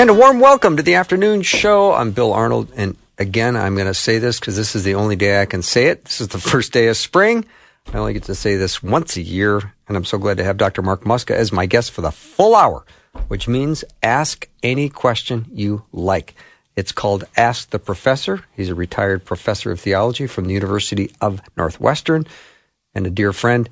And a warm welcome to the afternoon show. I'm Bill Arnold, and again, I'm going to say this because this is the only day I can say it. This is the first day of spring. I only get to say this once a year, and I'm so glad to have Dr. Mark Muska as my guest for the full hour, which means ask any question you like. It's called Ask the Professor. He's a retired professor of theology from the University of Northwestern and a dear friend.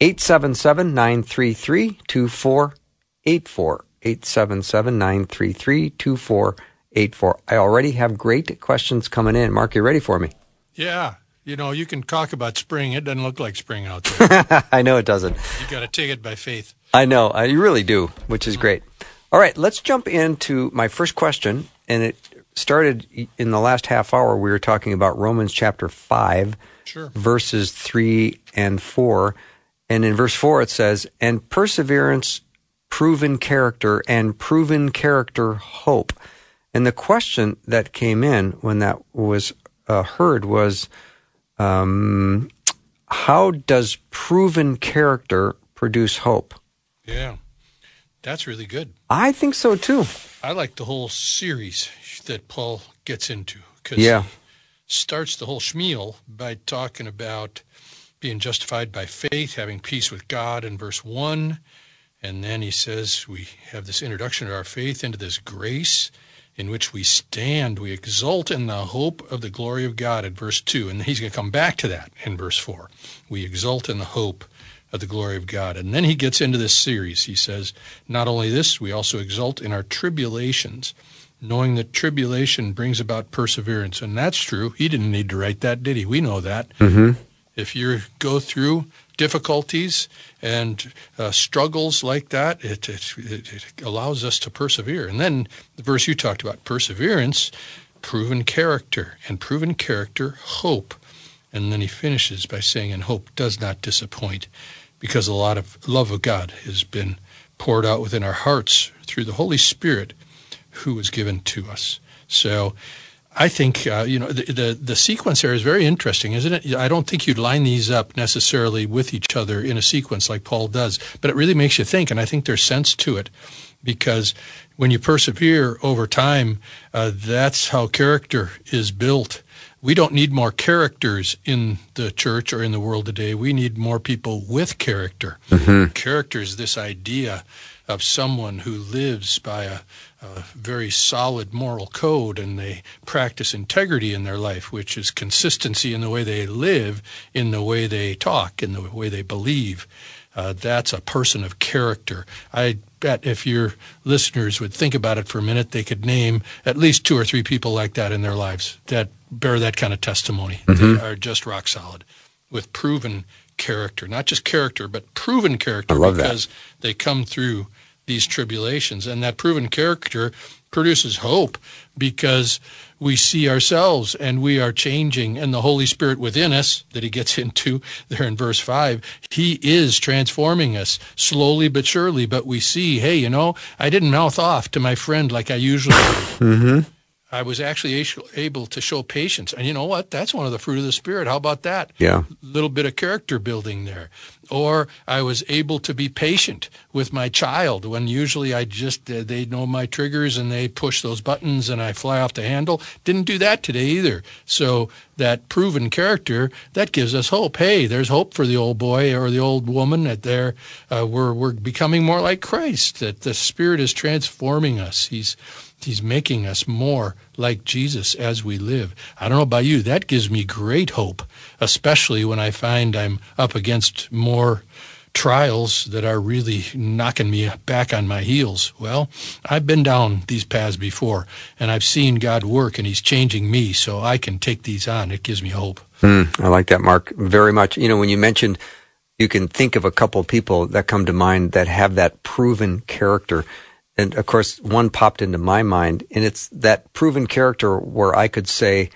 877 933 2484. 877 933 2484. I already have great questions coming in. Mark, you ready for me? Yeah. You know, you can talk about spring. It doesn't look like spring out there. I know it doesn't. You got to take it by faith. I know. I you really do, which is mm-hmm. great. All right, let's jump into my first question. And it started in the last half hour. We were talking about Romans chapter 5, Sure. verses 3 and 4. And in verse 4, it says, And perseverance, proven character, and proven character, hope. And the question that came in when that was uh, heard was, um, How does proven character produce hope? Yeah. That's really good. I think so too. I like the whole series that Paul gets into because Yeah. he starts the whole schmeal by talking about being justified by faith, having peace with God in verse 1. And then he says we have this introduction of our faith into this grace in which we stand. We exult in the hope of the glory of God in verse 2. And he's going to come back to that in verse 4. We exult in the hope of the glory of God. And then he gets into this series. He says, not only this, we also exult in our tribulations, knowing that tribulation brings about perseverance. And that's true. He didn't need to write that, did he? We know that. Mm-hmm. If you go through difficulties and uh, struggles like that, it, it, it, allows us to persevere. And then the verse you talked about, perseverance, proven character, and proven character, hope. And then he finishes by saying, and hope does not disappoint, because a lot of love of God has been poured out within our hearts through the Holy Spirit who was given to us. So I think uh, you know the, the the sequence there is very interesting, isn't it? I don't think you'd line these up necessarily with each other in a sequence like Paul does, but it really makes you think, and I think there's sense to it because when you persevere over time, uh, that's how character is built. We don't need more characters in the church or in the world today. We need more people with character. Character is this idea of someone who lives by a, a very solid moral code and they practice integrity in their life, which is consistency in the way they live, in the way they talk, in the way they believe. Uh, that's a person of character. I bet if your listeners would think about it for a minute, they could name at least two or three people like that in their lives that bear that kind of testimony. They are just rock solid with proven character, not just character, but proven character I love that. because they come through these tribulations. And that proven character produces hope because we see ourselves and we are changing and the Holy Spirit within us that he gets into there in verse 5 he is transforming us slowly but surely but we see hey you know I didn't mouth off to my friend like I usually do Mm-hmm. I was actually able to show patience and you know what that's one of the fruit of the spirit how about that Yeah. little bit of character building there. Or I was able to be patient with my child when usually I just, uh, they know my triggers and they push those buttons and I fly off the handle. Didn't do that today either. So that proven character, that gives us hope. Hey, there's hope for the old boy or the old woman that they're, uh, we're, we're becoming more like Christ, that the Spirit is transforming us. He's, He's making us more like Jesus as we live. I don't know about you, that gives me great hope, especially when I find I'm up against more trials that are really knocking me back on my heels. Well, I've been down these paths before, and I've seen God work, and He's changing me, so I can take these on. It gives me hope. Mm, I like that, Mark, very much. You know, when you mentioned you can think of a couple people that come to mind that have that proven character. And of course, one popped into my mind, and it's that proven character where I could say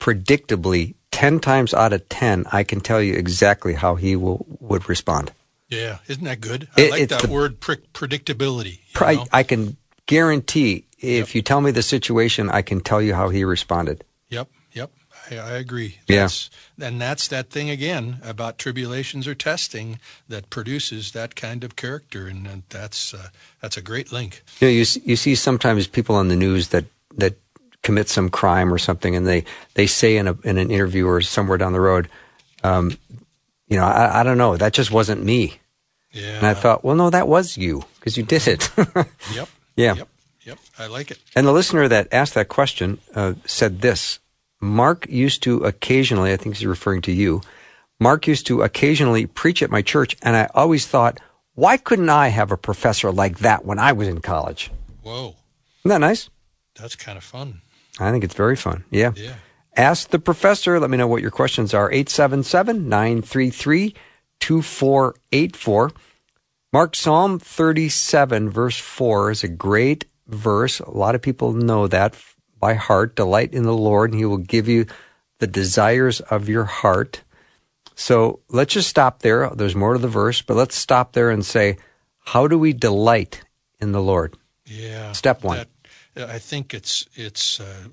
predictably 10 times out of 10, I can tell you exactly how he will, would respond. Yeah, isn't that good? I It- like that the- word pre- predictability. I. I can guarantee if you tell me the situation, I can tell you how he responded. Yep, yep. I, I agree. Yeah. That's, and that's that thing again about tribulations or testing that produces that kind of character, and, and that's uh, that's a great link. You know, you, you see sometimes people on the news that, that commit some crime or something, and they, they say in, a, in an interview or somewhere down the road, um, you know, I, I don't know, that just wasn't me. Yeah. And I thought, well, no, that was you because you did it. Yep. yeah. Yep. Yep. I like it. And the listener that asked that question uh, said this Mark used to occasionally, I think he's referring to you, Mark used to occasionally preach at my church, and I always thought, why couldn't I have a professor like that when I was in college? Whoa, Isn't that nice? that's kind of fun. I think it's very fun. Yeah. Yeah. Ask the professor. Let me know what your questions are. 877 933 2484. Mark Psalm 37, verse 4 is a great verse. A lot of people know that by heart. Delight in the Lord, and He will give you the desires of your heart. So let's just stop there. There's more to the verse, but let's stop there and say, how do we delight in the Lord? Yeah. Step one. That, I think it's it's uh,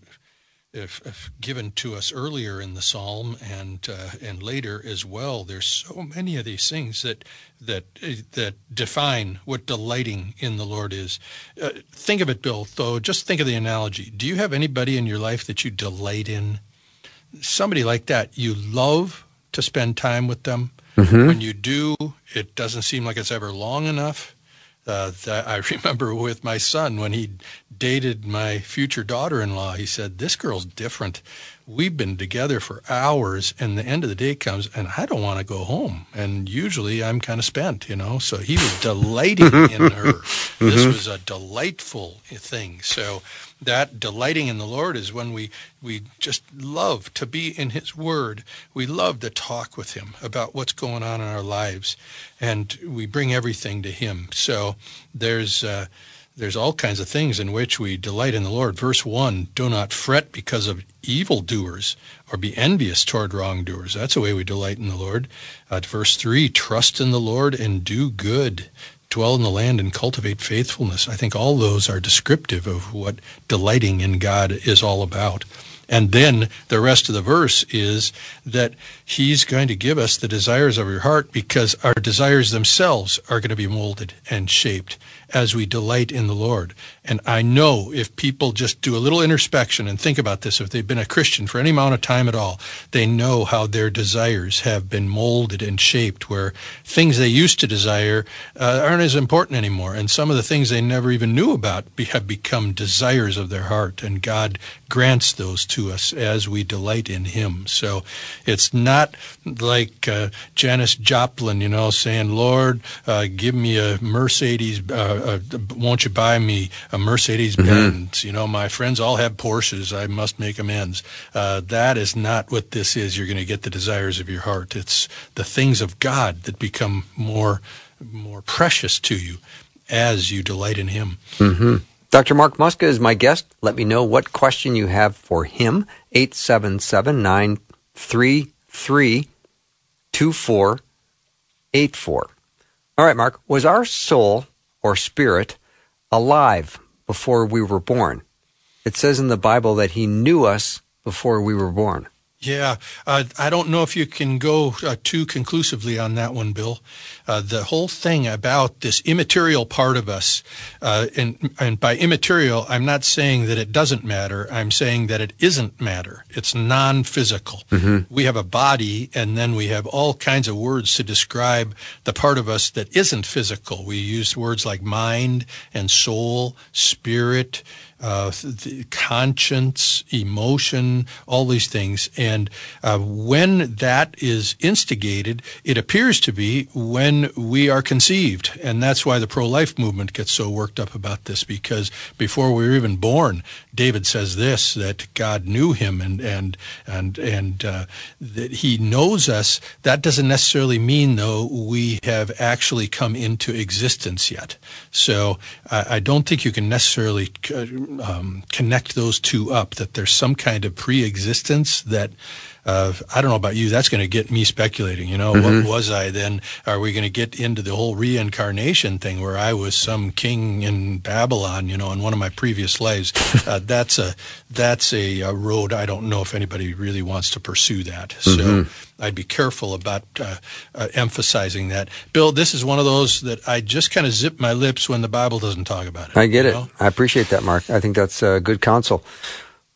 if, if given to us earlier in the psalm and uh, and later as well. There's so many of these things that that that define what delighting in the Lord is. Uh, think of it, Bill. Though, just think of the analogy. Do you have anybody in your life that you delight in? Somebody like that you love to spend time with them. When you do, it doesn't seem like it's ever long enough. Uh, I remember with my son when he dated my future daughter-in-law. He said, "This girl's different. We've been together for hours, and the end of the day comes, and I don't want to go home. And usually, I'm kind of spent, you know. So he was delighting in her. This was a delightful thing. So that delighting in the Lord is when we we just love to be in His Word. We love to talk with Him about what's going on in our lives, and we bring everything to Him. So there's uh, there's all kinds of things in which we delight in the Lord. Verse one: Do not fret because of evildoers, or be envious toward wrongdoers. That's the way we delight in the Lord. Uh, verse three: Trust in the Lord and do good dwell in the land and cultivate faithfulness. I think all those are descriptive of what delighting in God is all about. And then the rest of the verse is that he's going to give us the desires of your heart because our desires themselves are going to be molded and shaped as we delight in the Lord. And I know if people just do a little introspection and think about this, if they've been a Christian for any amount of time at all, they know how their desires have been molded and shaped where things they used to desire uh, aren't as important anymore. And some of the things they never even knew about be, have become desires of their heart. And God grants those to us as we delight in Him. So it's not like uh, Janis Joplin, you know, saying, Lord, uh, give me a Mercedes, uh, uh, won't you buy me a Mercedes Benz? You know, my friends all have Porsches. I must make amends. Uh, that is not what this is. You're going to get the desires of your heart. It's the things of God that become more, more precious to you as you delight in Him. hmm Dr. Mark Muska is my guest. Let me know what question you have for him. 877 933 2484. All right, Mark. Was our soul or spirit alive before we were born? It says in the Bible that he knew us before we were born. Yeah, uh, I don't know if you can go uh, too conclusively on that one, Bill. Uh, the whole thing about this immaterial part of us, uh, and, and by immaterial, I'm not saying that it doesn't matter. I'm saying that it isn't matter. It's non-physical. We have a body, and then we have all kinds of words to describe the part of us that isn't physical. We use words like mind and soul, spirit, uh, conscience, emotion, all these things. And uh, when that is instigated, it appears to be when we are conceived. And that's why the pro life movement gets so worked up about this, because before we were even born, David says this that God knew him and, and, and, and uh, that he knows us. That doesn't necessarily mean, though, we have actually come into existence yet. So I, I don't think you can necessarily uh, um, connect those two up, that there's some kind of pre-existence that uh, I don't know about you. That's going to get me speculating. You know, mm-hmm. what was I then? Are we going to get into the whole reincarnation thing where I was some king in Babylon? You know, in one of my previous lives. Uh, that's a that's a, a, road I don't know if anybody really wants to pursue that. Mm-hmm. So I'd be careful about uh, uh, emphasizing that. Bill, this is one of those that I just kind of zip my lips when the Bible doesn't talk about it. I get it. Know? I appreciate that, Mark. I think that's uh, good counsel.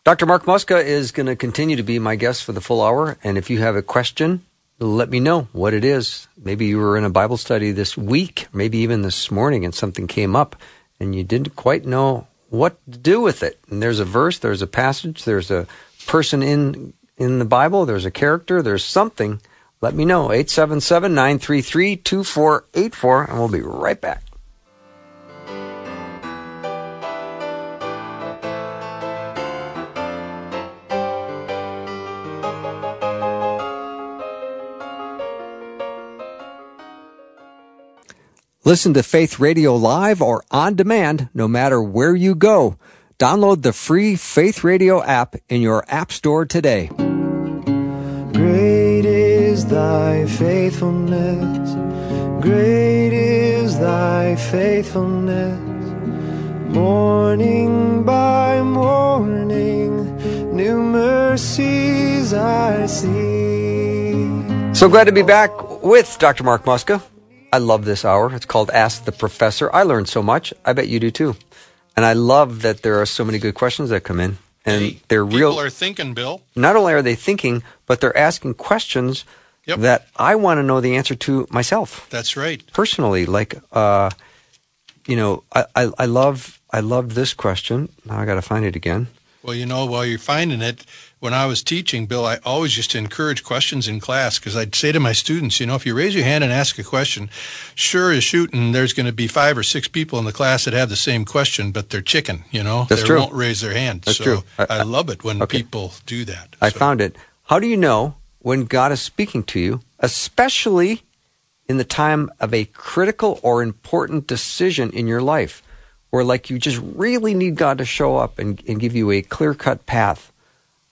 Dr. Mark Muska is going to continue to be my guest for the full hour. And if you have a question, let me know what it is. Maybe you were in a Bible study this week, maybe even this morning, and something came up and you didn't quite know what to do with it. And there's a verse, there's a passage, there's a person in in the Bible, there's a character, there's something. Let me know. 877 933 2484, and we'll be right back. Listen to Faith Radio live or on demand no matter where you go. Download the free Faith Radio app in your App Store today. Great is thy faithfulness. Great is thy faithfulness. Morning by morning, new mercies I see. So glad to be back with Dr. Mark Muska. I love this hour. It's called Ask the Professor. I learned so much. I bet you do too. And I love that there are so many good questions that come in. And hey, they're real. People are thinking, Bill. Not only are they thinking, but they're asking questions yep. that I want to know the answer to myself. That's right. Personally, like, uh, you know, I, I, I love I love this question. Now I got to find it again. Well, you know, while you're finding it, when I was teaching, Bill, I always used to encourage questions in class because I'd say to my students, you know, if you raise your hand and ask a question, sure as shooting, there's going to be five or six people in the class that have the same question, but they're chicken, you know, That's they true. won't raise their hand. That's so true. I, I, love it when okay. people do that. I so. found it. How do you know when God is speaking to you, especially in the time of a critical or important decision in your life? Where like you just really need God to show up and, and give you a clear cut path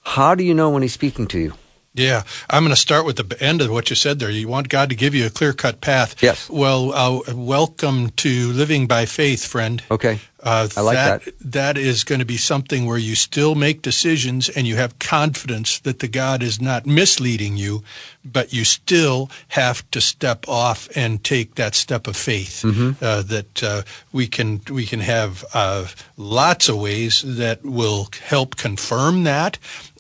how do you know when he's speaking to you? Yeah, I'm going to start with the end of what you said there. You want God to give you a clear cut path. Yes. Well, uh, welcome to living by faith, friend. Okay. Uh, I like that, that. That is going to be something where you still make decisions and you have confidence that the God is not misleading you, but you still have to step off and take that step of faith. Mm-hmm. Uh, that uh, we can we can have uh, lots of ways that will help confirm that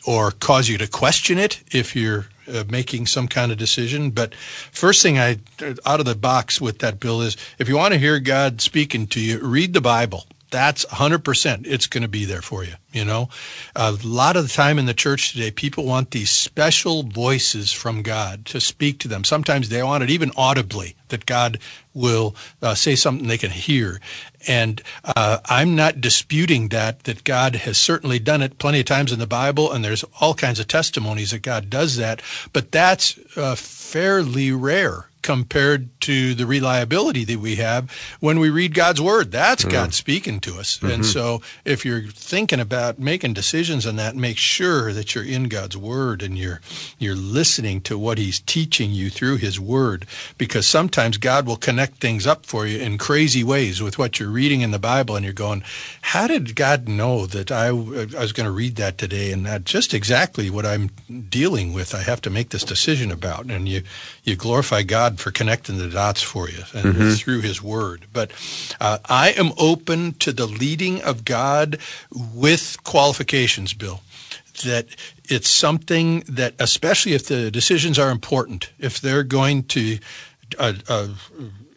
or cause you to question it if you're uh, making some kind of decision. But first thing I out of the box with that bill is if you want to hear God speaking to you, read the Bible. That's 100% it's going to be there for you you know? A lot of the time in the church today people want these special voices from god to speak to them. Sometimes they want it even audibly that god will uh, say something they can hear and uh, i'm not disputing that that god has certainly done it plenty of times in the bible and there's all kinds of testimonies that god does that but that's uh, fairly rare compared to the reliability that we have when we read God's word. That's mm-hmm. God speaking to us. Mm-hmm. And so if you're thinking about making decisions on that, make sure that you're in God's word and you're you're listening to what he's teaching you through his word because sometimes God will connect things up for you in crazy ways with what you're reading in the Bible and you're going, how did God know that I, I was going to read that today and that just exactly what I'm dealing with I have to make this decision about and you you glorify God for connecting the dots for you and mm-hmm. through His Word. But uh, I am open to the leading of God with qualifications, Bill. That it's something that, especially if the decisions are important, if they're going to uh, uh,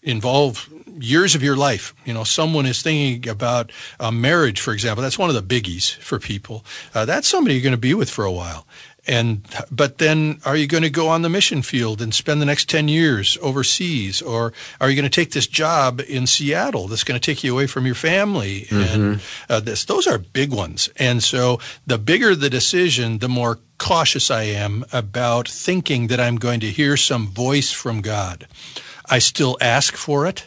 involve years of your life. You know, someone is thinking about uh, marriage, for example. That's one of the biggies for people. Uh, that's somebody you're going to be with for a while. And but then, are you going to go on the mission field and spend the next ten years overseas, or are you going to take this job in Seattle that's going to take you away from your family? Mm-hmm. And uh, this, those are big ones. And so, the bigger the decision, the more cautious I am about thinking that I'm going to hear some voice from God. I still ask for it.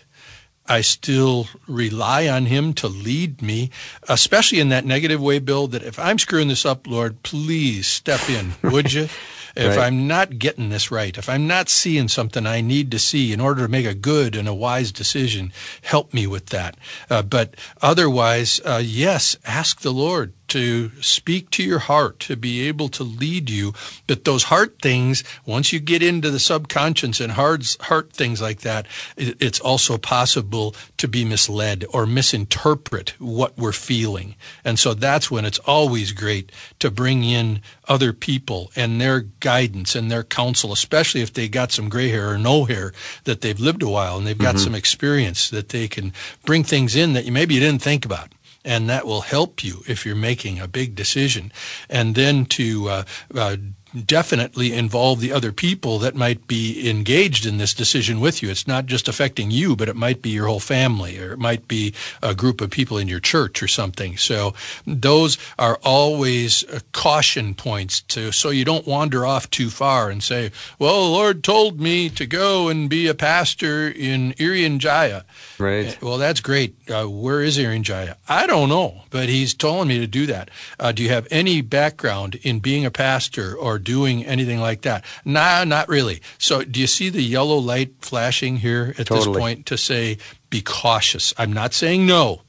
I still rely on him to lead me, especially in that negative way, Bill, that if I'm screwing this up, Lord, please step in, would you? If right. I'm not getting this right, if I'm not seeing something I need to see in order to make a good and a wise decision, help me with that. Uh, but otherwise, uh, yes, ask the Lord to speak to your heart, to be able to lead you. But those heart things, once you get into the subconscious and hard heart things like that, it's also possible to be misled or misinterpret what we're feeling. And so that's when it's always great to bring in other people and their guidance and their counsel, especially if they got some gray hair or no hair that they've lived a while and they've got mm-hmm. some experience that they can bring things in that you maybe you didn't think about and that will help you if you're making a big decision. And then to uh, uh, definitely involve the other people that might be engaged in this decision with you. It's not just affecting you, but it might be your whole family or it might be a group of people in your church or something. So those are always uh, caution points to so you don't wander off too far and say, "Well, the Lord told me to go and be a pastor in Irian Jaya." Right. Well, that's great. Uh, where is Irian Jaya? I don't know, but he's telling me to do that. Uh, do you have any background in being a pastor or doing anything like that. Nah, not really. So do you see the yellow light flashing here at totally. this point to say be cautious? I'm not saying no,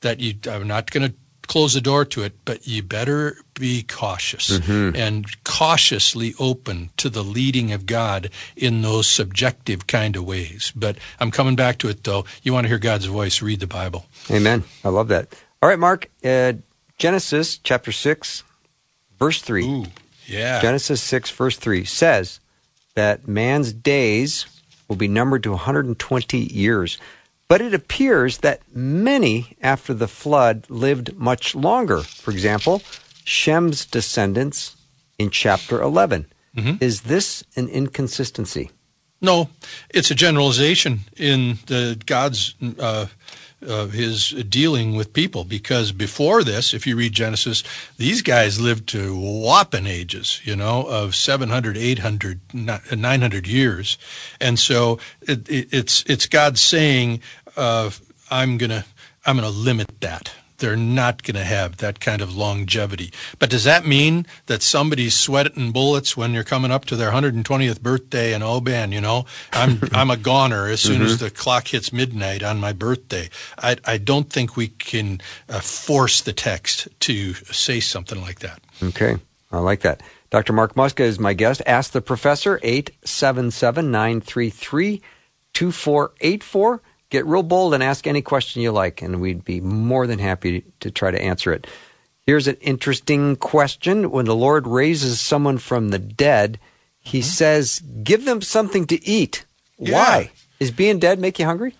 that you I'm not going to close the door to it, but you better be cautious mm-hmm. and cautiously open to the leading of God in those subjective kind of ways. But I'm coming back to it though. You want to hear God's voice, read the Bible. Amen. I love that. All right, Mark, uh, Genesis chapter 6, verse 3. Ooh. Yeah. Genesis 6, verse 3 says that man's days will be numbered to 120 years. But it appears that many after the flood lived much longer. For example, Shem's descendants in chapter 11. Mm-hmm. Is this an inconsistency? No, it's a generalization in the God's uh, uh, his dealing with people because before this, if you read Genesis, these guys lived to whopping ages, you know, of 700, 800, 900 years. And so it, it, it's, it's God saying, uh, I'm going to, I'm to limit that they're not going to have that kind of longevity. But does that mean that somebody's sweating bullets when you're coming up to their 120th birthday and oh man, you know, I'm I'm a goner as soon mm-hmm. as the clock hits midnight on my birthday. I I don't think we can uh, force the text to say something like that. Okay. I like that. Dr. Mark Muska is my guest. Ask the professor 877 933 2484 get real bold and ask any question you like, and we'd be more than happy to try to answer it. Here's an interesting question. When the Lord raises someone from the dead, he mm-hmm. says, Give them something to eat. Yeah. Why? Is being dead make you hungry?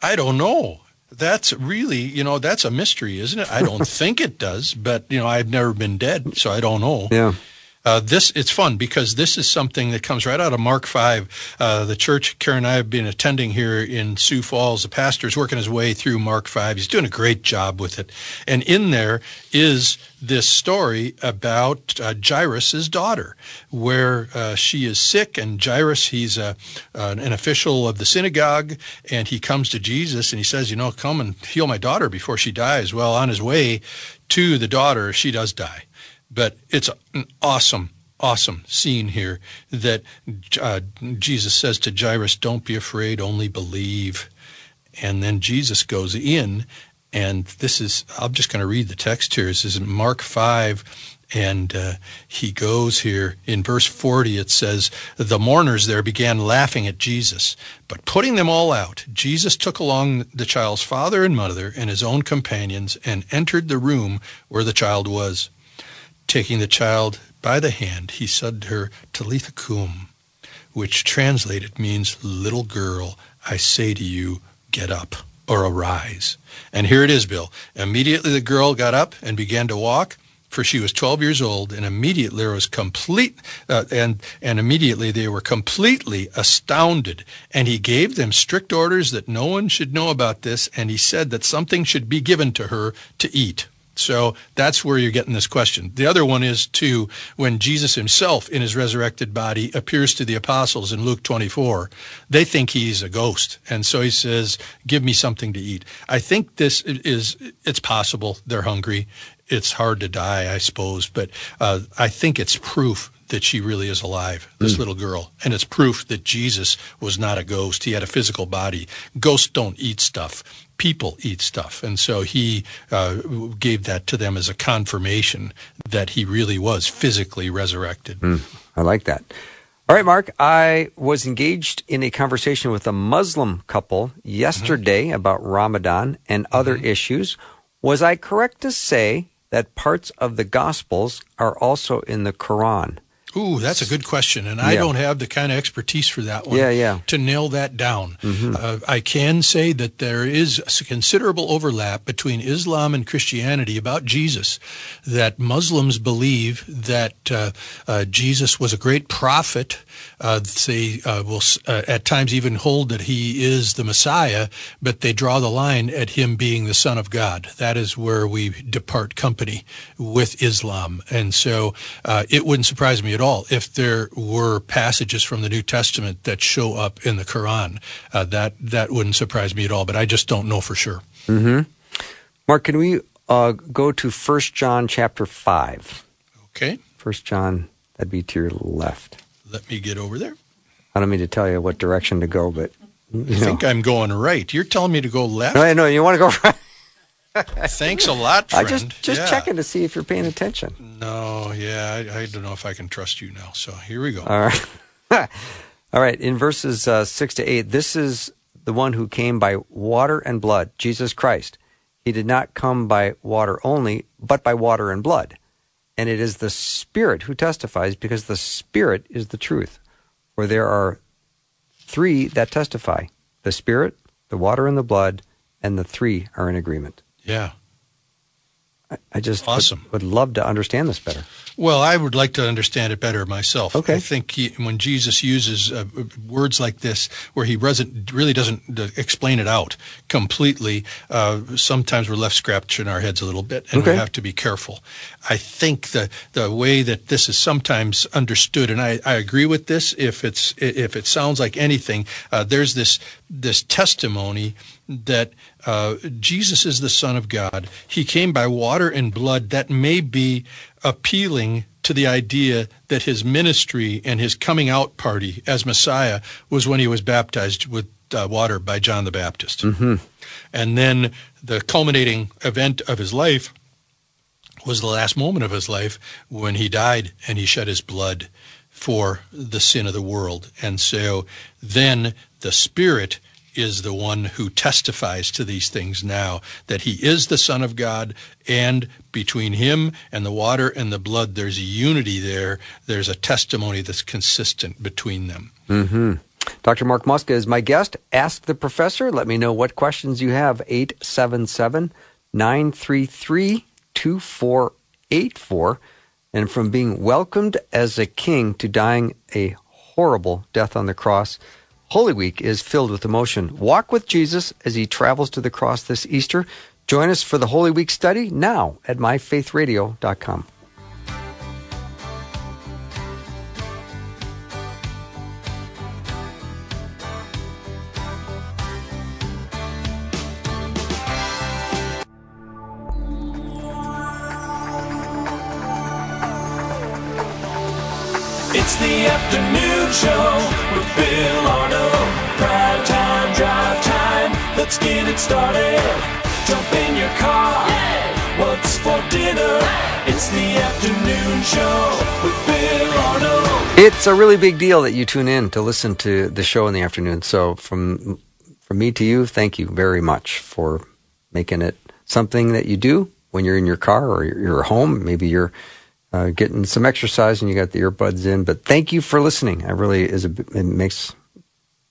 I don't know. That's really, you know, that's a mystery, isn't it? I don't think it does, but, you know, I've never been dead, so I don't know. Yeah. Uh, this it's fun because this is something that comes right out of Mark five. Uh, the church Karen and I have been attending here in Sioux Falls. The pastor is working his way through Mark five. He's doing a great job with it, and in there is this story about uh, Jairus' daughter, where uh, she is sick, and Jairus he's a, an official of the synagogue, and he comes to Jesus and he says, you know, come and heal my daughter before she dies. Well, on his way to the daughter, she does die but it's an awesome, awesome scene here that uh, Jesus says to Jairus, Don't be afraid, only believe. And then Jesus goes in, and this is, I'm just going to read the text here. This is in Mark 5, and uh, he goes here in verse 40 it says the mourners there began laughing at jesus but putting them all out jesus took along the child's father and mother and his own companions and entered the room where the child was Taking the child by the hand, he said to her, Talitha cum, which translated means, Little girl, I say to you, get up or arise. And here it is, Bill. Immediately the girl got up and began to walk, for she was 12 years old, and immediately was complete, uh, and, and immediately they were completely astounded. And he gave them strict orders that no one should know about this, and he said that something should be given to her to eat. So that's where you're getting this question. The other one is too when Jesus himself in his resurrected body appears to the apostles in Luke 24, they think he's a ghost. And so he says, "Give me something to eat." I think this is it's possible they're hungry. It's hard to die, I suppose, but uh, I think it's proof that she really is alive, this mm. little girl. And it's proof that Jesus was not a ghost. He had a physical body. Ghosts don't eat stuff. People eat stuff. And so he uh, gave that to them as a confirmation that he really was physically resurrected. Mm. I like that. All right, Mark, I was engaged in a conversation with a Muslim couple yesterday mm-hmm. about Ramadan and other mm-hmm. issues. Was I correct to say that parts of the Gospels are also in the Quran? Ooh, that's a good question, and I don't have the kind of expertise for that one. Yeah, yeah. To nail that down, mm-hmm. uh, I can say that there is considerable overlap between Islam and Christianity about Jesus. That Muslims believe that uh, uh, Jesus was a great prophet. Uh, they uh, will uh, at times even hold that he is the Messiah, but they draw the line at him being the Son of God. That is where we depart company with Islam, and so it wouldn't surprise me at all if there were passages from the New Testament that show up in the Quran. Uh, that that wouldn't surprise me at all, but I just don't know for sure. Mm-hmm. Mark, can we uh, go to First John chapter five? Okay. First John, that'd be to your left. Let me get over there. I don't mean to tell you what direction to go, but you I think I'm going right. You're telling me to go left. No, no, you want to go right. Thanks a lot, friend. I just just yeah. checking to see if you're paying attention. No, yeah, I, I, don't know if I can trust you now. So here we go. All right, all right. In verses uh, six to eight, this is the one who came by water and blood, Jesus Christ. He did not come by water only, but by water and blood. And it is the Spirit who testifies, because the Spirit is the truth. For there are three that testify: the Spirit, the water, and the blood, and the three are in agreement. Yeah. I, just awesome. Would, would, love to understand this better. Well, I would like to understand it better myself. Okay. I think he, when Jesus uses uh, words like this, where he really doesn't explain it out completely, uh, sometimes we're left scratching our heads a little bit, and okay. we have to be careful. I think the the way that this is sometimes understood, and I, I agree with this. If it's if it sounds like anything, uh, there's this this testimony that uh, Jesus is the Son of God. He came by water and blood. That may be appealing to the idea that his ministry and his coming out party as Messiah was when he was baptized with uh, water by John the Baptist. Mm-hmm. And then the culminating event of his life was the last moment of his life when he died and he shed his blood for the sin of the world. And so then the Spirit is the one who testifies to these things now that he is the Son of God, and between him and the water and the blood, there's unity there. There's a testimony that's consistent between them. Mm-hmm. Dr. Mark Muska is my guest. Ask the professor. Let me know what questions you have. 877 933 2484. And from being welcomed as a king to dying a horrible death on the cross, Holy Week is filled with emotion. Walk with Jesus as he travels to the cross this Easter. Join us for the Holy Week study now at myfaithradio.com. It's a really big deal that you tune in to listen to the show in the afternoon. So from from me to you, thank you very much for making it something that you do when you're in your car or you're home. Maybe you're uh, getting some exercise and you got the earbuds in. But thank you for listening. I really is a, it makes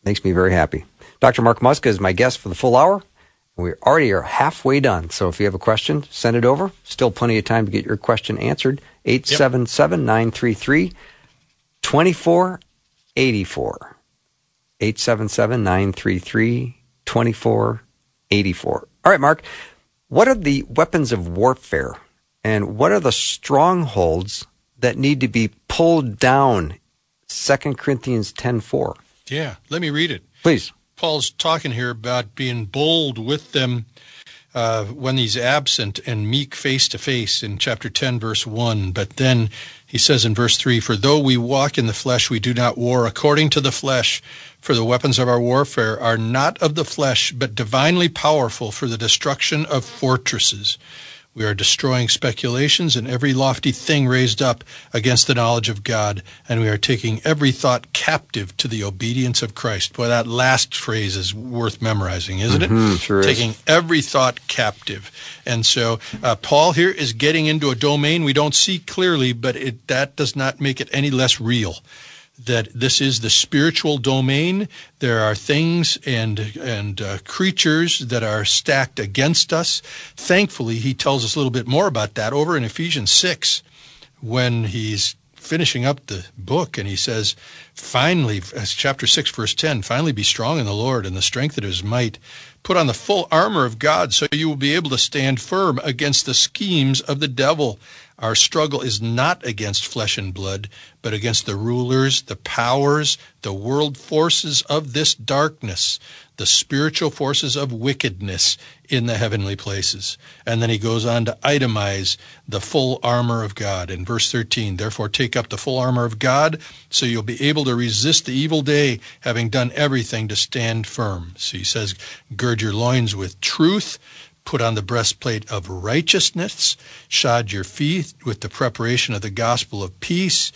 makes me very happy. Dr. Mark Muska is my guest for the full hour. We already are halfway done. So if you have a question, send it over. Still plenty of time to get your question answered. 877 933 2484. 877 933 2484. All right, Mark. What are the weapons of warfare and what are the strongholds that need to be pulled down? 2 Corinthians 10:4. Yeah, let me read it. Please. Paul's talking here about being bold with them uh, when he's absent and meek face to face in chapter 10, verse 1. But then he says in verse 3 For though we walk in the flesh, we do not war according to the flesh. For the weapons of our warfare are not of the flesh, but divinely powerful for the destruction of fortresses. We are destroying speculations and every lofty thing raised up against the knowledge of God, and we are taking every thought captive to the obedience of Christ. Boy, that last phrase is worth memorizing, isn't Mhm, it? sure is. taking every thought captive. And so uh, Paul here is getting into a domain we don't see clearly, but it, that does not make it any less real that this is the spiritual domain. There are things and and uh, creatures that are stacked against us. Thankfully, he tells us a little bit more about that over in Ephesians six, when he's finishing up the book, and he says, "Finally, chapter six, verse ten, finally be strong in the Lord and the strength of His might." Put on the full armor of God so you will be able to stand firm against the schemes of the devil. Our struggle is not against flesh and blood, but against the rulers, the powers, the world forces of this darkness, the spiritual forces of wickedness in the heavenly places. And then he goes on to itemize the full armor of God. In verse 13, therefore take up the full armor of God so you'll be able to resist the evil day, having done everything to stand firm. So he says, gird your loins with truth. Put on the breastplate of righteousness, shod your feet with the preparation of the gospel of peace,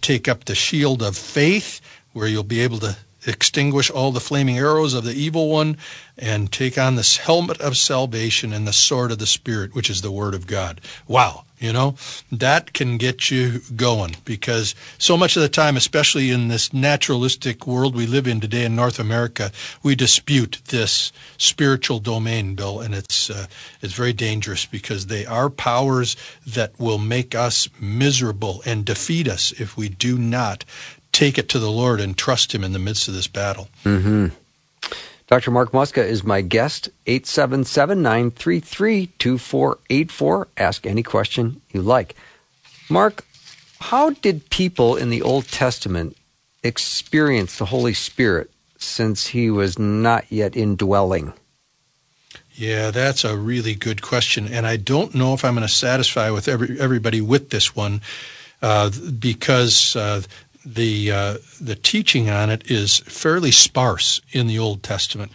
take up the shield of faith, where you'll be able to extinguish all the flaming arrows of the evil one, and take on this helmet of salvation and the sword of the Spirit, which is the Word of God. Wow, you know, that can get you going because so much of the time, especially in this naturalistic world we live in today in North America, we dispute this spiritual domain, Bill, and it's uh, it's very dangerous because they are powers that will make us miserable and defeat us if we do not take it to the Lord and trust Him in the midst of this battle. Mm-hmm. Dr. Mark Muska is my guest. 877-933-2484. Ask any question you like. Mark, how did people in the Old Testament experience the Holy Spirit since he was not yet indwelling? Yeah, that's a really good question, and I don't know if I'm going to satisfy with every, everybody with this one uh, because uh, the uh, the teaching on it is fairly sparse in the Old Testament.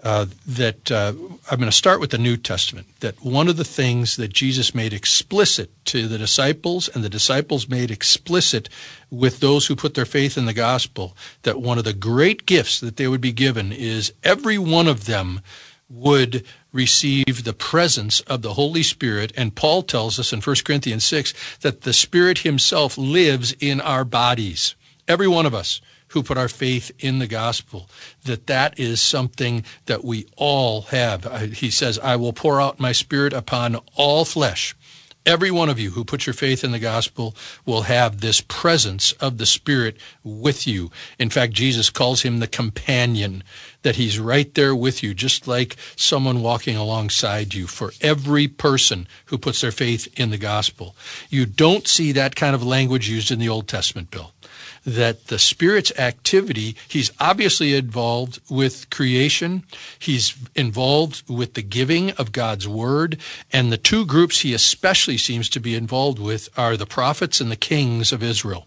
Uh, that uh, I'm going to start with the New Testament. That one of the things that Jesus made explicit to the disciples, and the disciples made explicit with those who put their faith in the gospel, that one of the great gifts that they would be given is every one of them would receive the presence of the Holy Spirit. And Paul tells us in 1 Corinthians 6 that the Spirit himself lives in our bodies. Every one of us who put our faith in the gospel, that that is something that we all have. Uh, He says, I will pour out my Spirit upon all flesh. Every one of you who puts your faith in the gospel will have this presence of the Spirit with you. In fact, Jesus calls him the companion, that he's right there with you, just like someone walking alongside you for every person who puts their faith in the gospel. You don't see that kind of language used in the Old Testament, Bill that the Spirit's activity, he's obviously involved with creation, he's involved with the giving of God's Word, and the two groups he especially seems to be involved with are the prophets and the kings of Israel.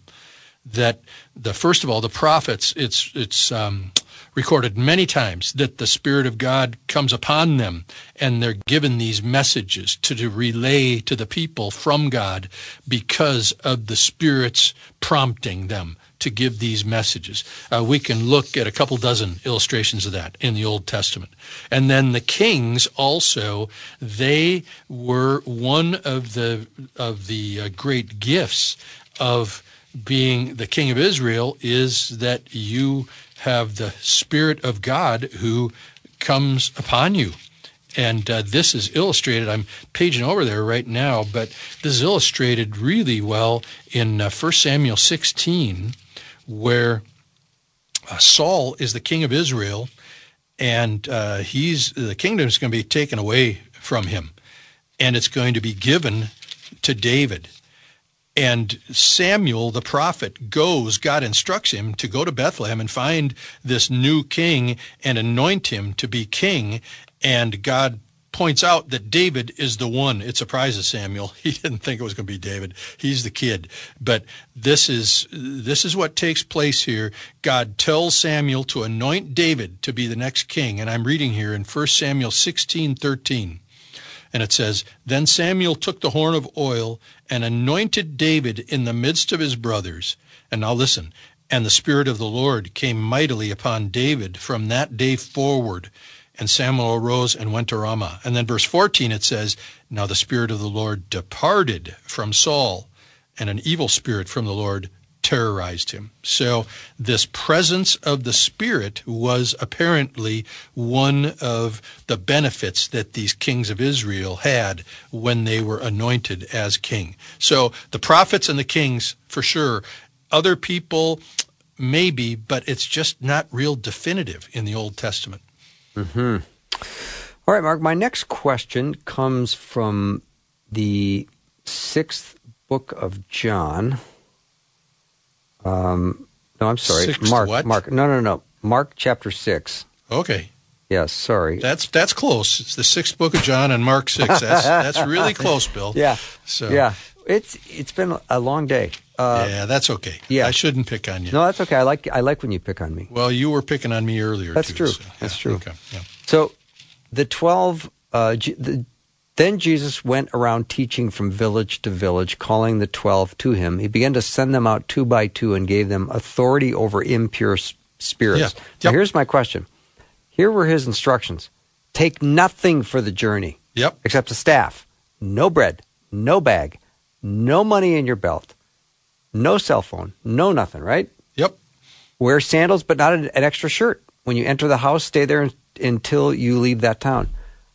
That the first of all, the prophets, it's it's um, recorded many times that the Spirit of God comes upon them and they're given these messages to, to relay to the people from God because of the Spirit's prompting them to give these messages. Uh, we can look at a couple dozen illustrations of that in the Old Testament. And then the kings also, they were one of the of the uh, great gifts of being the king of Israel is that you have the Spirit of God who comes upon you. And uh, this is illustrated. I'm paging over there right now, but this is illustrated really well in uh, 1 Samuel 16, where uh, Saul is the king of Israel, and uh, he's the kingdom is going to be taken away from him, and it's going to be given to David. And Samuel, the prophet, goes, God instructs him to go to Bethlehem and find this new king and anoint him to be king. And God points out that David is the one. It surprises Samuel. He didn't think it was going to be David. He's the kid. But this is this is what takes place here. God tells Samuel to anoint David to be the next king. And I'm reading here in 1 Samuel 16:13. And it says, Then Samuel took the horn of oil and anointed David in the midst of his brothers. And now listen. And the Spirit of the Lord came mightily upon David from that day forward. And Samuel arose and went to Ramah. And then verse 14 it says, Now the Spirit of the Lord departed from Saul, and an evil spirit from the Lord terrorized him. So this presence of the Spirit was apparently one of the benefits that these kings of Israel had when they were anointed as king. So the prophets and the kings, for sure. Other people, maybe, but it's just not real definitive in the Old Testament. Mm-hmm. All right, Mark. My next question comes from the sixth book of John. Um, no, I'm sorry, Sixth Mark. what? Mark. No, no, no. Mark chapter six. Okay. Yes, sorry. That's that's close. It's the sixth book of John and Mark six. That's that's really close, Bill. yeah, So yeah. It's it's been a long day. Uh, yeah, that's okay. yeah. I shouldn't pick on you. No, that's okay. I like I like when you pick on me. Well, you were picking on me earlier. That's too, true. so, That's true. Okay. Yeah. So, the twelve. Uh, J- the, then Jesus went around teaching from village to village, calling the twelve to him. He began to send them out two by two and gave them authority over impure spirits. Yeah. Now, here's my question. Here were his instructions: Take nothing for the journey Yep. except a staff, no bread, no bag, no money in your belt, no cell phone, no nothing. Right? Yep. Wear sandals, but not an, an extra shirt. When you enter the house, stay there un- until you leave that town.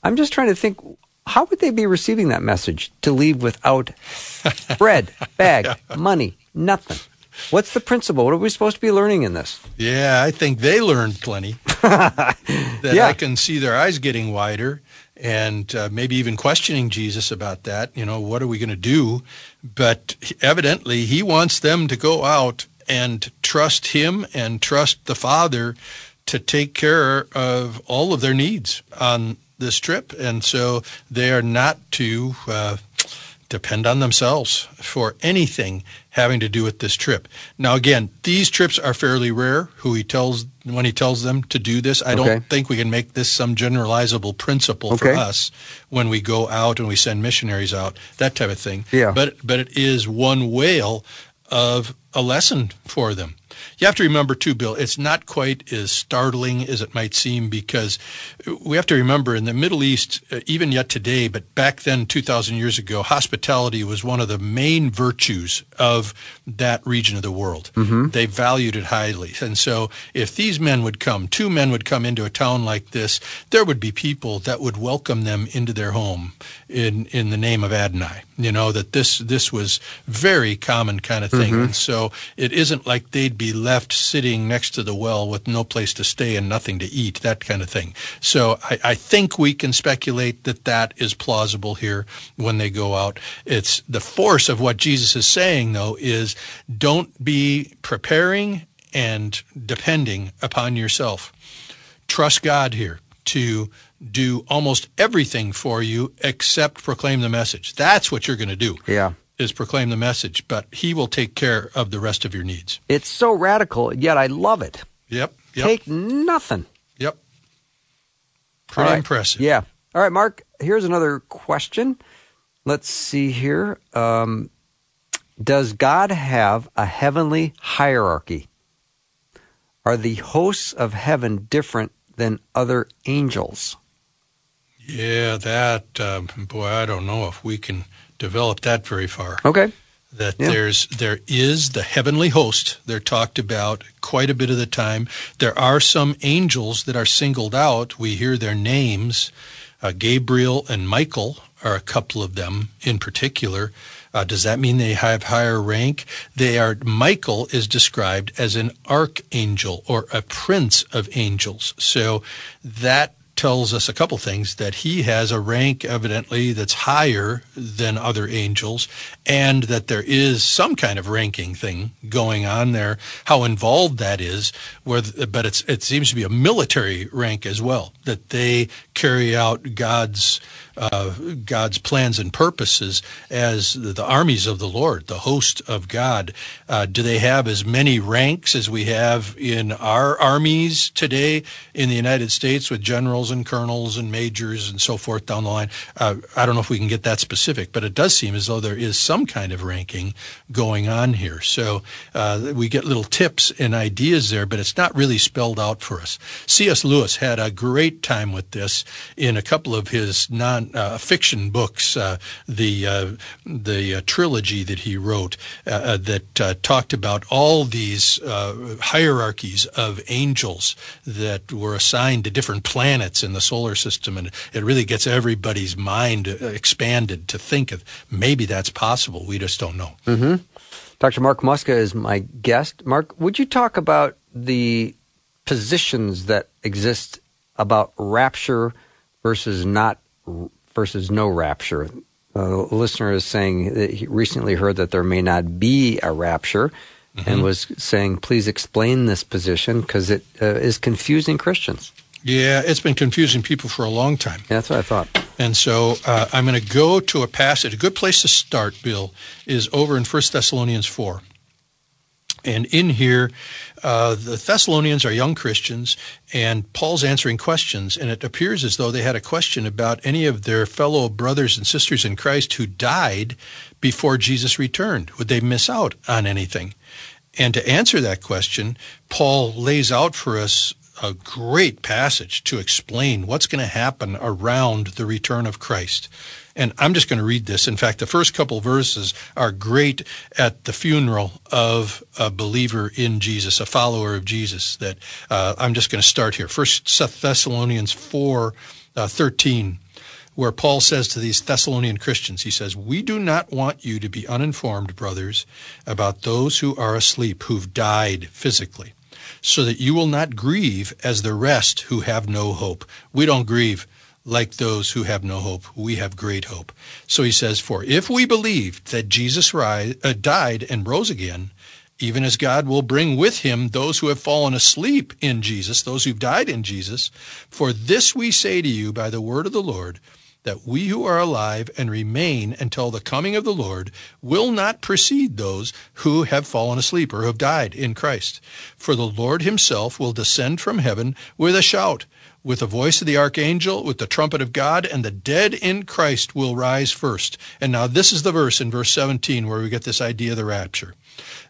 I'm just trying to think how would they be receiving that message to leave without bread, bag, money, nothing? What's the principle? What are we supposed to be learning in this? Yeah, I think they learned plenty. that Yeah. I can see their eyes getting wider and uh, maybe even questioning Jesus about that. You know, what are we going to do? But evidently, he wants them to go out and trust him and trust the Father to take care of all of their needs on this trip. And so they are not to uh, depend on themselves for anything having to do with this trip. Now again, these trips are fairly rare who he tells when he tells them to do this. I Okay. don't think we can make this some generalizable principle for us when we go out and we send missionaries out, that type of thing. Yeah. But but it is one whale of a lesson for them. You have to remember too, Bill, it's not quite as startling as it might seem because we have to remember in the Middle East, uh, even yet today, but back then, 2,000 years ago, hospitality was one of the main virtues of that region of the world. They valued it highly. And so if these men would come, two men would come into a town like this, there would be people that would welcome them into their home in, in the name of Adonai. You know, that this, this was very common kind of thing. And so it isn't like they'd be left sitting next to the well with no place to stay and nothing to eat, that kind of thing. So I, I think we can speculate that that is plausible here when they go out. It's the force of what Jesus is saying, though, is don't be preparing and depending upon yourself. Trust God here to do almost everything for you except proclaim the message. That's what you're going to do Yeah. Is proclaim the message, but he will take care of the rest of your needs. It's so radical, yet I love it. Yep. Yep. Take nothing. yep. Pretty right. impressive. Yeah. All right, Mark, here's another question. Let's see here. Um, does God have a heavenly hierarchy? Are the hosts of heaven different than other angels? Yeah, that um, boy, I don't know if we can develop that very far. Okay. that Yeah. there's there is the heavenly host. They're talked about quite a bit of the time. There are some angels that are singled out. We hear their names. Uh, gabriel and michael are a couple of them in particular. Uh, does that mean they have higher rank? They are michael is described as an archangel or a prince of angels. So that tells us a couple things that he has a rank evidently that's higher than other angels and that there is some kind of ranking thing going on there. How involved that is where but it seems to be a military rank as well that they carry out God's uh, God's plans and purposes as the, armies of the Lord, the host of God. Uh, do they have as many ranks as we have in our armies today in the United States with generals and colonels and majors and so forth down the line? Uh, I don't know if we can get that specific, but it does seem as though there is some kind of ranking going on here. So uh, we get little tips and ideas there, but it's not really spelled out for us. C.S. Lewis had a great time with this in a couple of his non uh, fiction books, uh, the uh, the uh, trilogy that he wrote that talked about all these hierarchies of angels that were assigned to different planets in the solar system, and it really gets everybody's mind expanded to think of maybe that's possible. We just don't know. Dr. Mark Muska is my guest. Mark, would you talk about the positions that exist about rapture versus not versus no rapture? Uh, a listener is saying that he recently heard that there may not be a rapture and was saying, please explain this position because it uh, is confusing Christians. Yeah, it's been confusing people for a long time. Yeah, that's what I thought. And so uh, I'm going to go to a passage. A good place to start, Bill, is over in 1 Thessalonians 4. And in here, uh, the Thessalonians are young Christians, and Paul's answering questions. And it appears as though they had a question about any of their fellow brothers and sisters in Christ who died before Jesus returned. Would they miss out on anything? And to answer that question, Paul lays out for us a great passage to explain what's going to happen around the return of Christ. And I'm just going to read this. In fact, the first couple verses are great at the funeral of a believer in Jesus, a follower of Jesus. That uh, I'm just going to start here. First Thessalonians 4, uh, 13 where Paul says to these Thessalonian Christians, he says, We do not want you to be uninformed, brothers, about those who are asleep, who've died physically, so that you will not grieve as the rest who have no hope. We don't grieve like those who have no hope. We have great hope. So he says, For if we believed that Jesus uh, died and rose again, even as God will bring with him those who have fallen asleep in Jesus, those who've died in Jesus, for this we say to you by the word of the Lord, that we who are alive and remain until the coming of the Lord will not precede those who have fallen asleep or have died in Christ. For the Lord himself will descend from heaven with a shout, with the voice of the archangel, with the trumpet of God, and the dead in Christ will rise first. And now this is the verse in verse 17 where we get this idea of the rapture.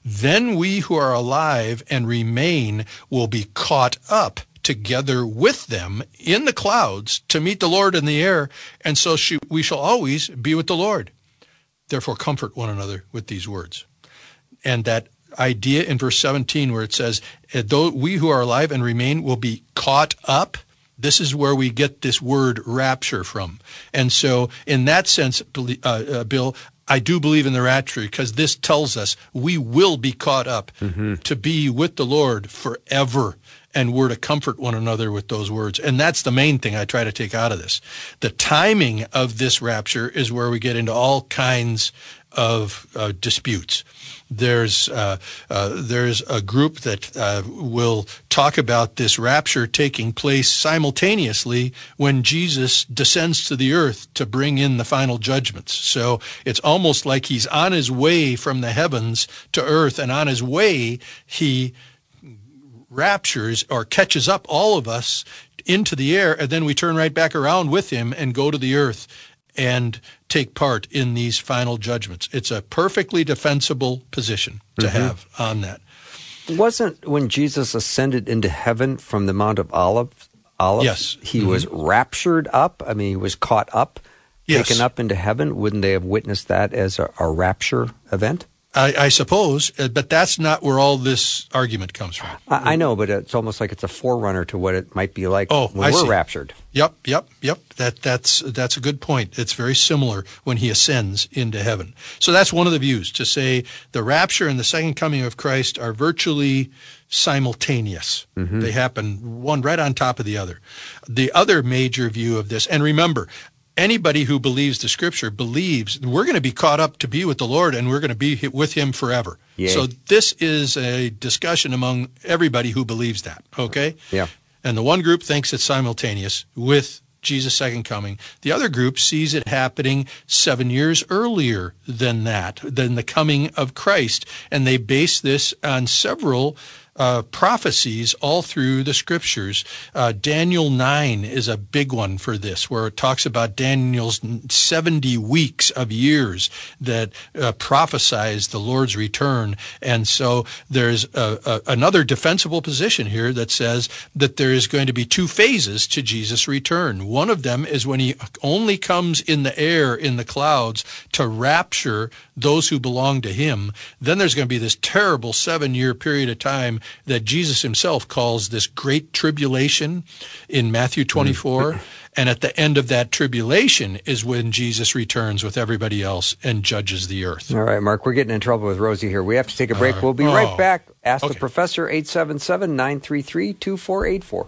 Then we who are alive and remain will be caught up together with them in the clouds to meet the Lord in the air, and so she, we shall always be with the Lord. Therefore, comfort one another with these words. And that idea in verse 17 where it says, though we who are alive and remain will be caught up, this is where we get this word rapture from. And so, in that sense, uh, uh, Bill, I do believe in the rapture because this tells us we will be caught up to be with the Lord forever. And we're to comfort one another with those words. And that's the main thing I try to take out of this. The timing of this rapture is where we get into all kinds of uh, disputes. There's uh, uh, there's a group that uh, will talk about this rapture taking place simultaneously when Jesus descends to the earth to bring in the final judgments. So it's almost like he's on his way from the heavens to earth, and on his way he raptures or catches up all of us into the air, and then we turn right back around with him and go to the earth and take part in these final judgments. It's a perfectly defensible position to mm-hmm. have on that. Wasn't when Jesus ascended into heaven from the Mount of Olives, Olives Yes. he mm-hmm. was raptured up? I mean, he was caught up Yes. taken up into heaven, wouldn't they have witnessed that as a, a rapture event? I, I suppose, uh, but that's not where all this argument comes from. I, I know, but it's almost like it's a forerunner to what it might be like Oh, when I we're see. raptured. Yep, yep, yep. That that's that's a good point. It's very similar when he ascends into heaven. So that's one of the views to say the rapture and the second coming of Christ are virtually simultaneous. They happen one right on top of the other. The other major view of this, and remember, anybody who believes the scripture believes we're going to be caught up to be with the Lord and we're going to be with him forever. Yay. So this is a discussion among everybody who believes that, okay? Yeah. And the one group thinks it's simultaneous with Jesus' second coming. The other group sees it happening seven years earlier than that, than the coming of Christ. And they base this on several uh, prophecies all through the scriptures. Uh, Daniel 9 is a big one for this, where it talks about Daniel's 70 weeks of years that uh, prophesies the Lord's return. And so there's a, a, another defensible position here that says that there is going to be two phases to Jesus' return. One of them is when he only comes in the air in the clouds to rapture those who belong to him. Then there's going to be this terrible seven year period of time that Jesus himself calls this great tribulation in Matthew mm. 24. And at the end of that tribulation is when Jesus returns with everybody else and judges the earth. All right, Mark, we're getting in trouble with Rosie here. We have to take a break. right. We'll be right Oh, back. Ask the professor, 877 933 2484.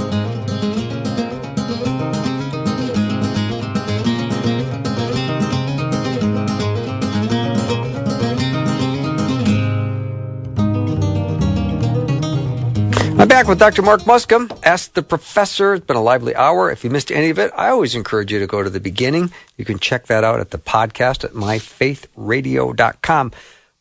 I'm back with Dr. Mark Muska. Ask the Professor. It's been a lively hour. If you missed any of it, I always encourage you to go to the beginning. You can check that out at the podcast at myfaithradio.com.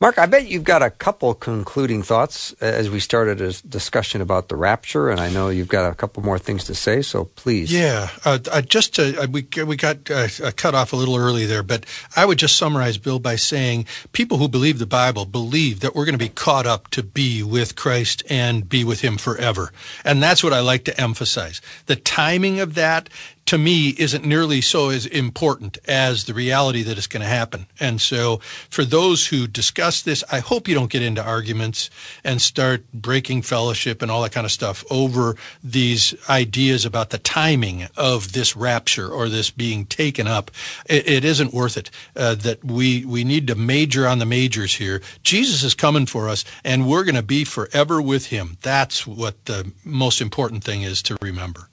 Mark, I bet you've got a couple concluding thoughts as we started a discussion about the rapture, and I know you've got a couple more things to say, so please. Yeah, uh, uh, just uh, we we got uh, uh, cut off a little early there, but I would just summarize, Bill, by saying people who believe the Bible believe that we're going to be caught up to be with Christ and be with Him forever, and that's what I like to emphasize. The timing of that to me isn't nearly so as important as the reality that it's going to happen. And so for those who discuss this, I hope you don't get into arguments and start breaking fellowship and all that kind of stuff over these ideas about the timing of this rapture or this being taken up. It, it isn't worth it. Uh, that we, we need to major on the majors here. Jesus is coming for us and we're going to be forever with him. That's what the most important thing is to remember.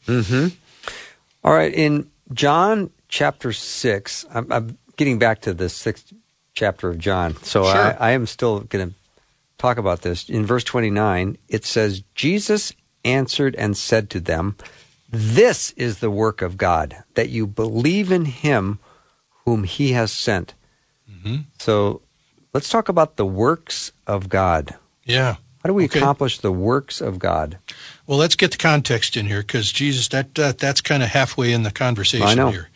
All right, in John chapter 6, I'm, I'm getting back to the sixth chapter of John, so Sure. I, I am still going to talk about this. In verse 29, it says, Jesus answered and said to them, This is the work of God, that you believe in him whom he has sent. Mhm. So let's talk about the works of God. Yeah. How do we Okay. accomplish the works of God? Well, let's get the context in here because Jesus, that, that that's kind of halfway in the conversation I know. here.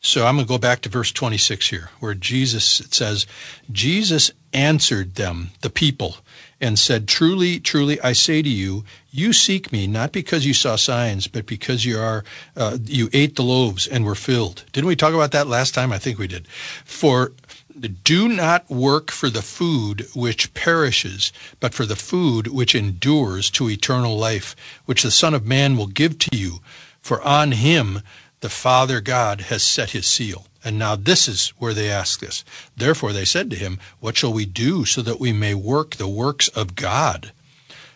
So I'm going to go back to verse 26 here, where Jesus it says, Jesus answered them, the people, and said, Truly, truly, I say to you, you seek me not because you saw signs, but because you are uh, you ate the loaves and were filled. Didn't we talk about that last time? I think we did. For do not work for the food which perishes, but for the food which endures to eternal life, which the Son of Man will give to you. For on him the Father God has set his seal. And now this is where they ask this. Therefore they said to him, What shall we do so that we may work the works of God?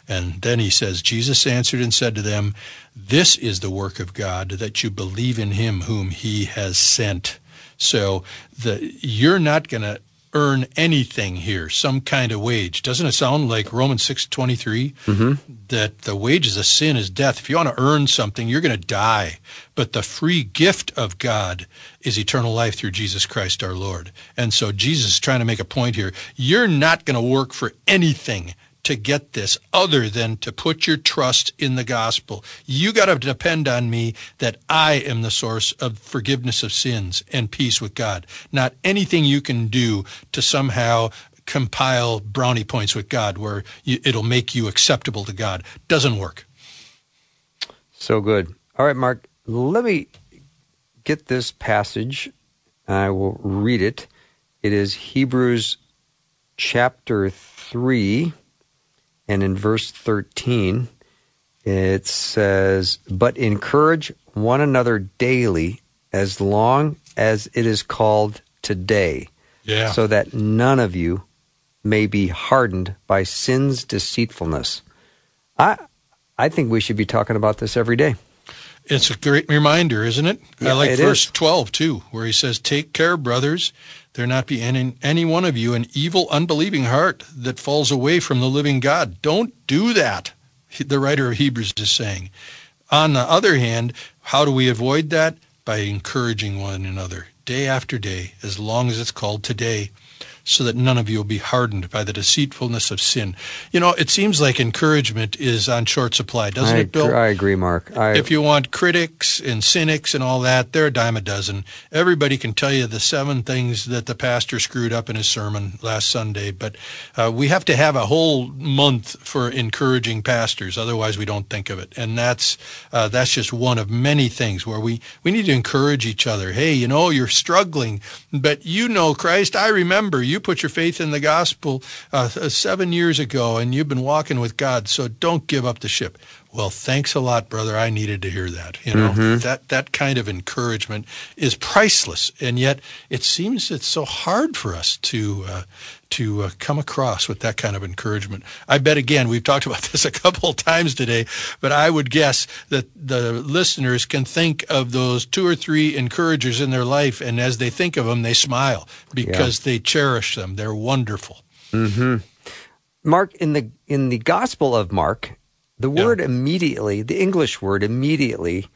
And then he says, Jesus answered and said to them, This is the work of God, that you believe in him whom he has sent. So the, you're not going to earn anything here, some kind of wage. Doesn't it sound like Romans 6:23 mm-hmm. that the wages of sin is death? If you want to earn something, you're going to die. But the free gift of God is eternal life through Jesus Christ our Lord. And so Jesus is trying to make a point here. You're not going to work for anything to get this other than to put your trust in the gospel. You got to depend on me that I am the source of forgiveness of sins and peace with God, not anything you can do to somehow compile brownie points with God where you, it'll make you acceptable to God. Doesn't work. So good. All right, Mark, let me get this passage. I will read it. It is Hebrews chapter 3, and in verse 13, it says, But encourage one another daily as long as it is called today, Yeah. so that none of you may be hardened by sin's deceitfulness. I, I think we should be talking about this every day. It's a great reminder, isn't it? I like it verse is. 12 too, where he says, Take care, brothers, there not be any, any one of you an evil, unbelieving heart that falls away from the living God. Don't do that, the writer of Hebrews is saying. On the other hand, how do we avoid that? By encouraging one another day after day, as long as it's called today, so that none of you will be hardened by the deceitfulness of sin. You know, it seems like encouragement is on short supply, doesn't I, it, Bill? I agree, Mark. I, if you want critics and cynics and all that, they're a dime a dozen. Everybody can tell you the seven things that the pastor screwed up in his sermon last Sunday, but uh, we have to have a whole month for encouraging pastors. Otherwise, we don't think of it. And that's uh, that's just one of many things where we we need to encourage each other. Hey, you know, you're struggling, but you know Christ. I remember you put your faith in the gospel uh, seven years ago, and you've been walking with God. So don't give up the ship. Well, thanks a lot, brother. I needed to hear that. You know, that that kind of encouragement is priceless, and yet it seems it's so hard for us to uh, to uh, come across with that kind of encouragement. I bet again we've talked about this a couple of times today, but I would guess that the listeners can think of those two or three encouragers in their life, and as they think of them, they smile because they cherish them. They're wonderful. Mark in the in the Gospel of Mark, the Yeah. word immediately, the English word immediately,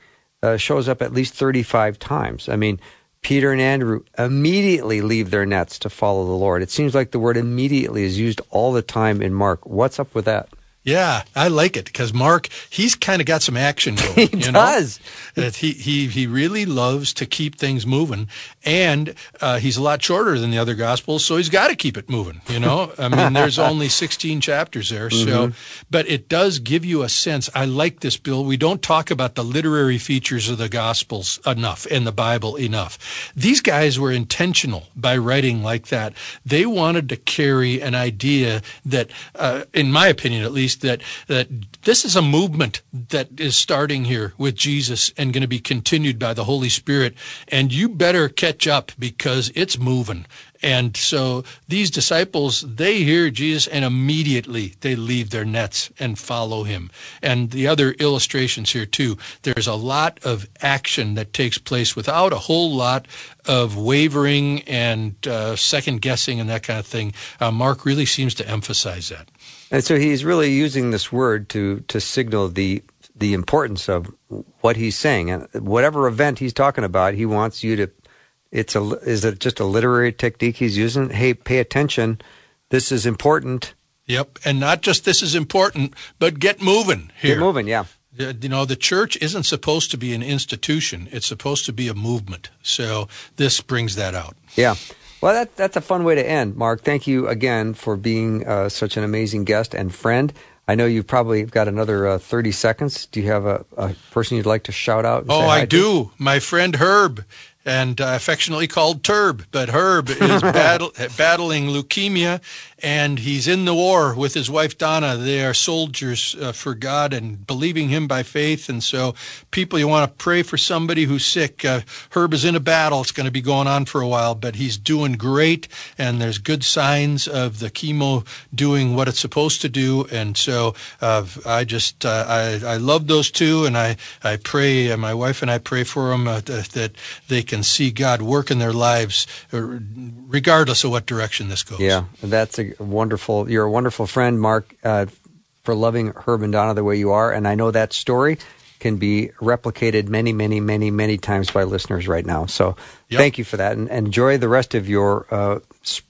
uh, shows up at least thirty-five times. I mean, Peter and Andrew immediately leave their nets to follow the Lord. It seems like the word immediately is used all the time in Mark. What's up with that? Yeah, I like it because Mark, he's kind of got some action going. He you does. Know? That he, he, he really loves to keep things moving. And uh, he's a lot shorter than the other Gospels, so he's got to keep it moving. You know, I mean, there's only 16 chapters there. So, but it does give you a sense. I like this, Bill. We don't talk about the literary features of the Gospels enough and the Bible enough. These guys were intentional by writing like that. They wanted to carry an idea that, uh, in my opinion at least, that that this is a movement that is starting here with Jesus and going to be continued by the Holy Spirit. And you better catch up because it's moving. And so these disciples, they hear Jesus and immediately they leave their nets and follow him. And the other illustrations here too, there's a lot of action that takes place without a whole lot of wavering and uh, second guessing and that kind of thing. Uh, Mark really seems to emphasize that. And so he's really using this word to to signal the the importance of what he's saying and whatever event he's talking about. He wants you to. It's a is it just a literary technique he's using? Hey, pay attention. This is important. Yep, and not just this is important, but get moving here. Get moving. Yeah. You know, the church isn't supposed to be an institution; it's supposed to be a movement. So this brings that out. Yeah. Well, that, that's a fun way to end, Mark. Thank you again for being uh, such an amazing guest and friend. I know you've probably got another uh, 30 seconds. Do you have a, a person you'd like to shout out? Oh, I to? do. My friend Herb, and uh, affectionately called Turb, but Herb is battle, battling leukemia, and he's in the war with his wife Donna. They are soldiers uh, for God and believing Him by faith. And so, people, you want to pray for somebody who's sick. Uh, Herb is in a battle. It's going to be going on for a while, but he's doing great, and there's good signs of the chemo doing what it's supposed to do. And so, uh, I just uh, I I love those two, and I I pray. Uh, my wife and I pray for them uh, th- that they can can see God work in their lives, uh, regardless of what direction this goes. Yeah, that's a wonderful. You're a wonderful friend, Mark, uh, for loving Herb and Donna the way you are, and I know that story can be replicated many, many, many, many times by listeners right now. So Yep. thank you for that, and enjoy the rest of your uh,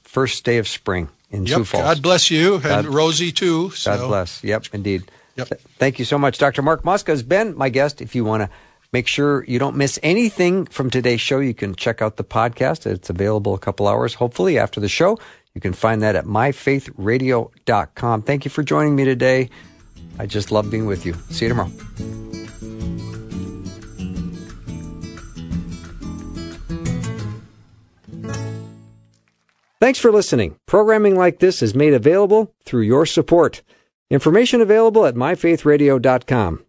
first day of spring in Sioux Falls. God bless you and God- Rosie too. So. God bless. Yep, indeed. Yep. Thank you so much. Dr. Mark Muska has been my guest. If you want to make sure you don't miss anything from today's show, you can check out the podcast. It's available a couple hours, hopefully, after the show. You can find that at myfaithradio.com. Thank you for joining me today. I just love being with you. See you tomorrow. Thanks for listening. Programming like this is made available through your support. Information available at myfaithradio.com.